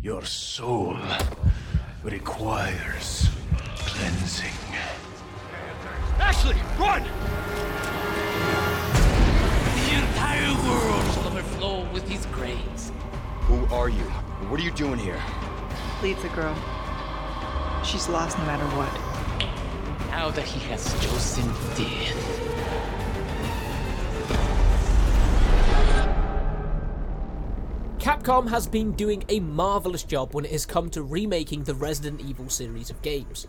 Your soul requires cleansing. Ashley, run! The entire world shall overflow with his grace. Who are you? What are you doing here? Leave the girl. She's lost no matter what. Now that he has chosen death. Capcom has been doing a marvellous job when it has come to remaking the Resident Evil series of games.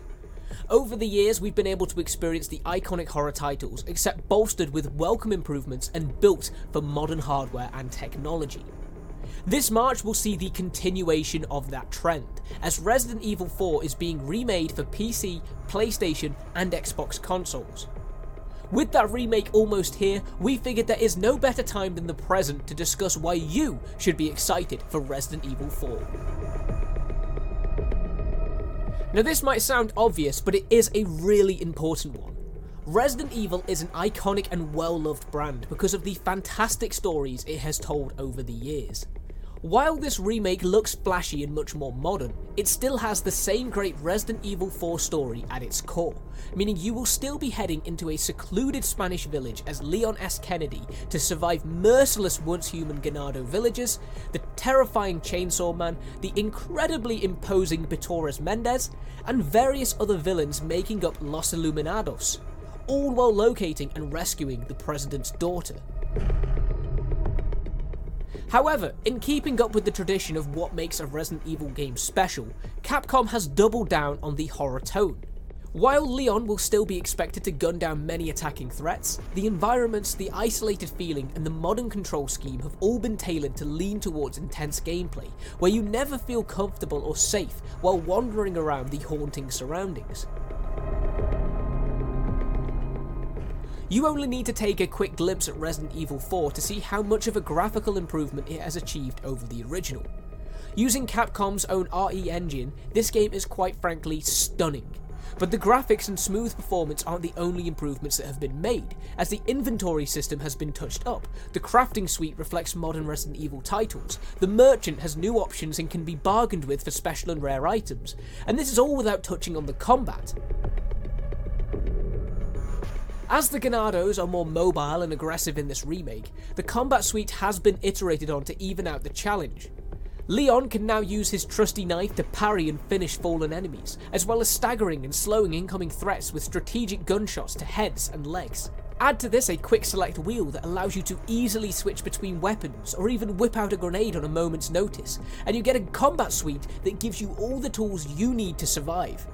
Over the years, we've been able to experience the iconic horror titles, except bolstered with welcome improvements and built for modern hardware and technology. This March will see the continuation of that trend, as Resident Evil 4 is being remade for PC, PlayStation, and Xbox consoles. With that remake almost here, we figured there is no better time than the present to discuss why you should be excited for Resident Evil 4. Now, this might sound obvious, but it is a really important one. Resident Evil is an iconic and well loved brand because of the fantastic stories it has told over the years. While this remake looks flashy and much more modern, it still has the same great Resident Evil 4 story at its core, meaning you will still be heading into a secluded Spanish village as Leon S. Kennedy to survive merciless once human Ganado villagers, the terrifying Chainsaw Man, the incredibly imposing Bitores Mendez, and various other villains making up Los Illuminados, all while locating and rescuing the President's daughter. However, in keeping up with the tradition of what makes a Resident Evil game special, Capcom has doubled down on the horror tone. While Leon will still be expected to gun down many attacking threats, the environments, the isolated feeling, and the modern control scheme have all been tailored to lean towards intense gameplay, where you never feel comfortable or safe while wandering around the haunting surroundings. You only need to take a quick glimpse at Resident Evil 4 to see how much of a graphical improvement it has achieved over the original. Using Capcom's own RE engine, this game is quite frankly stunning. But the graphics and smooth performance aren't the only improvements that have been made, as the inventory system has been touched up, the crafting suite reflects modern Resident Evil titles, the merchant has new options and can be bargained with for special and rare items, and this is all without touching on the combat. As the Ganados are more mobile and aggressive in this remake, the combat suite has been iterated on to even out the challenge. Leon can now use his trusty knife to parry and finish fallen enemies, as well as staggering and slowing incoming threats with strategic gunshots to heads and legs. Add to this a quick select wheel that allows you to easily switch between weapons or even whip out a grenade on a moment's notice, and you get a combat suite that gives you all the tools you need to survive.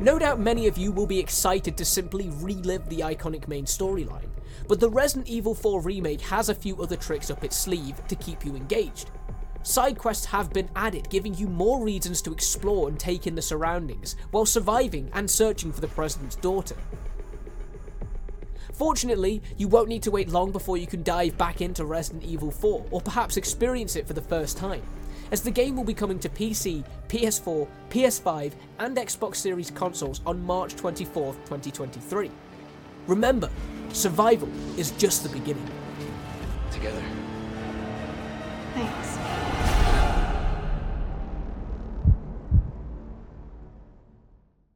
No doubt many of you will be excited to simply relive the iconic main storyline, but the Resident Evil 4 remake has a few other tricks up its sleeve to keep you engaged. Side quests have been added, giving you more reasons to explore and take in the surroundings, while surviving and searching for the President's daughter. Fortunately, you won't need to wait long before you can dive back into Resident Evil 4, or perhaps experience it for the first time as the game will be coming to PC, PS4, PS5, and Xbox Series consoles on March 24th, 2023. Remember, survival is just the beginning. Together. Thanks.